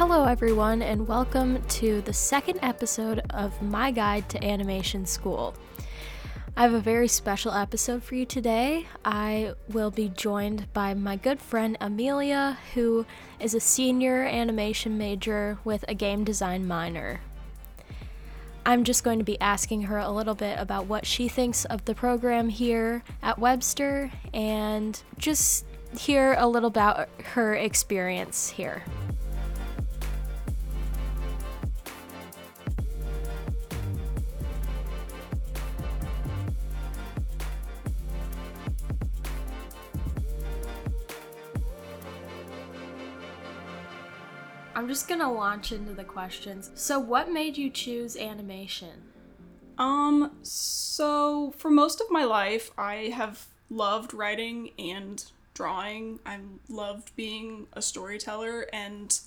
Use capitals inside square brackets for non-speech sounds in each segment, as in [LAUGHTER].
Hello, everyone, and welcome to the second episode of My Guide to Animation School. I have a very special episode for you today. I will be joined by my good friend Amelia, who is a senior animation major with a game design minor. I'm just going to be asking her a little bit about what she thinks of the program here at Webster and just hear a little about her experience here. I'm just gonna launch into the questions. So, what made you choose animation? Um, so for most of my life, I have loved writing and drawing. I loved being a storyteller, and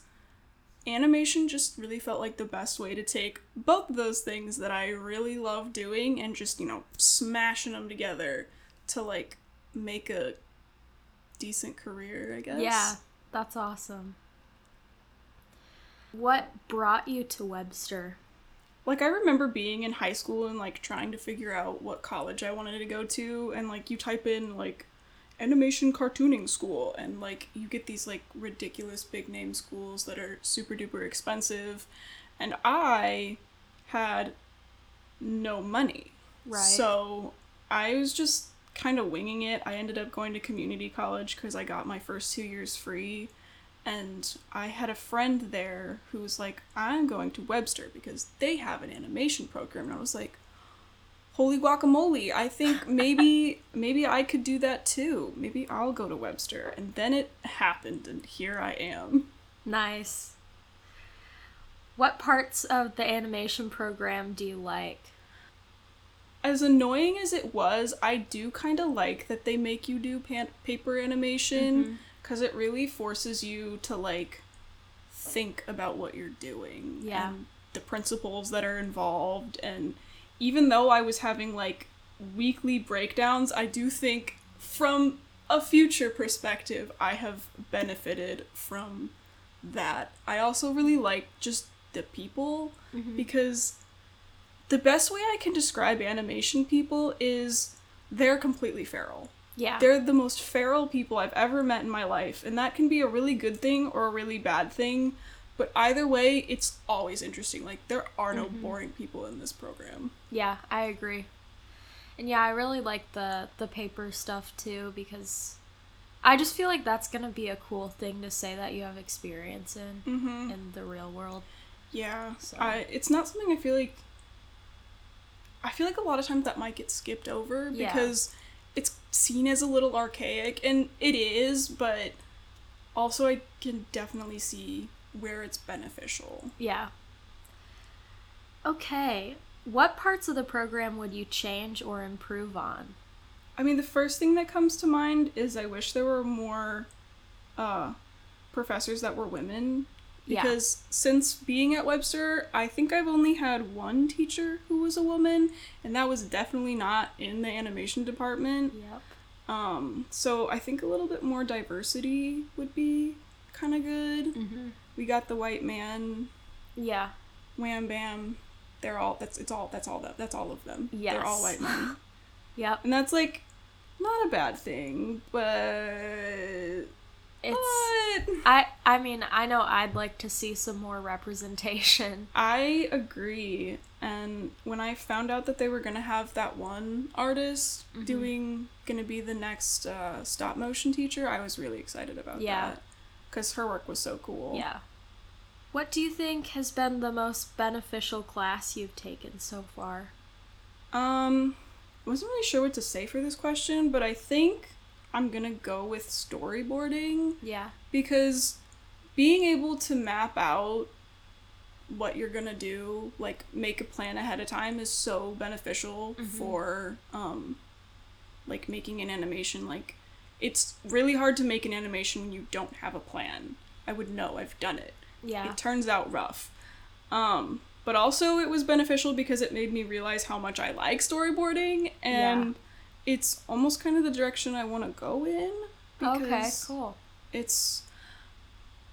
animation just really felt like the best way to take both of those things that I really love doing and just, you know, smashing them together to like make a decent career, I guess. Yeah, that's awesome. What brought you to Webster? Like I remember being in high school and like trying to figure out what college I wanted to go to and like you type in like animation cartooning school and like you get these like ridiculous big name schools that are super duper expensive and I had no money. Right. So I was just kind of winging it. I ended up going to community college cuz I got my first 2 years free and I had a friend there who was like, I'm going to Webster because they have an animation program. And I was like, holy guacamole, I think [LAUGHS] maybe maybe I could do that too. Maybe I'll go to Webster. And then it happened and here I am. Nice. What parts of the animation program do you like? As annoying as it was, I do kind of like that they make you do pan- paper animation. Mm-hmm. Because it really forces you to like think about what you're doing Yeah. and the principles that are involved. And even though i was having like weekly breakdowns i do think from a future perspective i have benefited from that. I also really like just the people mm-hmm. because the best way i can describe animation people is they're completely feral Yeah. they're the most feral people I've ever met in my life, and that can be a really good thing or a really bad thing. But either way, it's always interesting. Like there are no boring people in this program. Yeah, I agree. And yeah, I really like the the paper stuff too because I just feel like that's gonna be a cool thing to say that you have experience in Mm-hmm. in the real world. Yeah, So- I, it's not something I feel like. I feel like a lot of times that might get skipped over because it's seen as a little archaic, and it is. But also, I can definitely see where it's beneficial. Yeah. Okay. What parts of the program would you change or improve on? I mean, the first thing that comes to mind is I wish there were more uh, professors that were women. Yeah. Because since being at Webster, I think I've only had one teacher who was a woman, and that was definitely not in the animation department. Yep. Um, so I think a little bit more diversity would be kind of good. Mm-hmm. We got the white man, Yeah. wham bam. They're all that's it's all that's all that that's all of them. Yes. They're all white men. [LAUGHS] Yep. And that's like not a bad thing, but It's but I I mean, I know I'd like to see some more representation. [LAUGHS] I agree. And when I found out that they were gonna have that one artist Mm-hmm. doing gonna be the next uh, stop motion teacher, I was really excited about Yeah. that because her work was so cool. Yeah. What do you think has been the most beneficial class you've taken so far? Um, I wasn't really sure what to say for this question, but I think I'm gonna go with storyboarding. Yeah. because being able to map out what you're gonna do like make a plan ahead of time is so beneficial for um like making an animation. Like it's really hard to make an animation when you don't have a plan. I would know i've done it. Yeah. it turns out rough. Um but also it was beneficial because it made me realize how much i like storyboarding and it's almost kind of the direction i want to go in okay, because cool. it's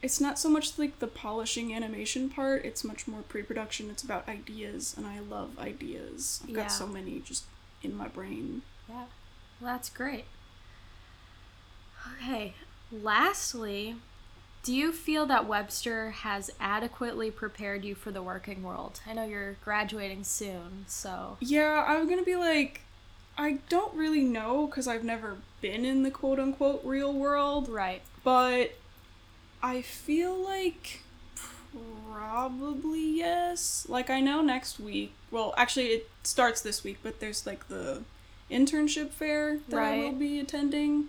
it's not so much like the polishing animation part, it's much more pre production. It's about ideas, and I love ideas. I've Yeah. got so many just in my brain. Yeah. Well, that's great. Okay. Lastly, do you feel that Webster has adequately prepared you for the working world? I know you're graduating soon, so. Yeah, I'm gonna be like, I don't really know because I've never been in the quote unquote real world, Right. but I feel like probably yes. Like, I know next week, well, actually, it starts this week, but there's like the internship fair that I will be attending,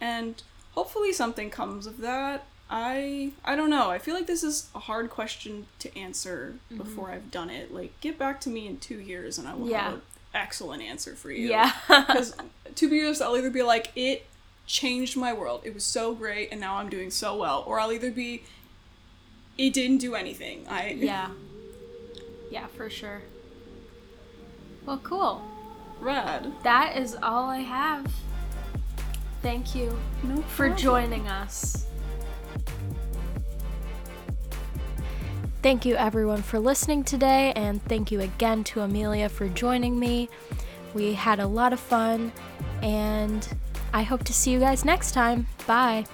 and hopefully something comes of that. I I don't know. I feel like this is a hard question to answer Mm-hmm. before I've done it. Like, get back to me in two years, and I will Yeah. have an excellent answer for you. Yeah. [LAUGHS] Because two years, I'll either be like, it changed my world. It was so great, and now I'm doing so well. Or I'll either be, it didn't do anything. I yeah. Yeah, for sure. Well, cool. Rad. That is all I have. Thank you No for joining us. Thank you, everyone, for listening today, and thank you again to Amelia for joining me. We had a lot of fun, and I hope to see you guys next time. Bye.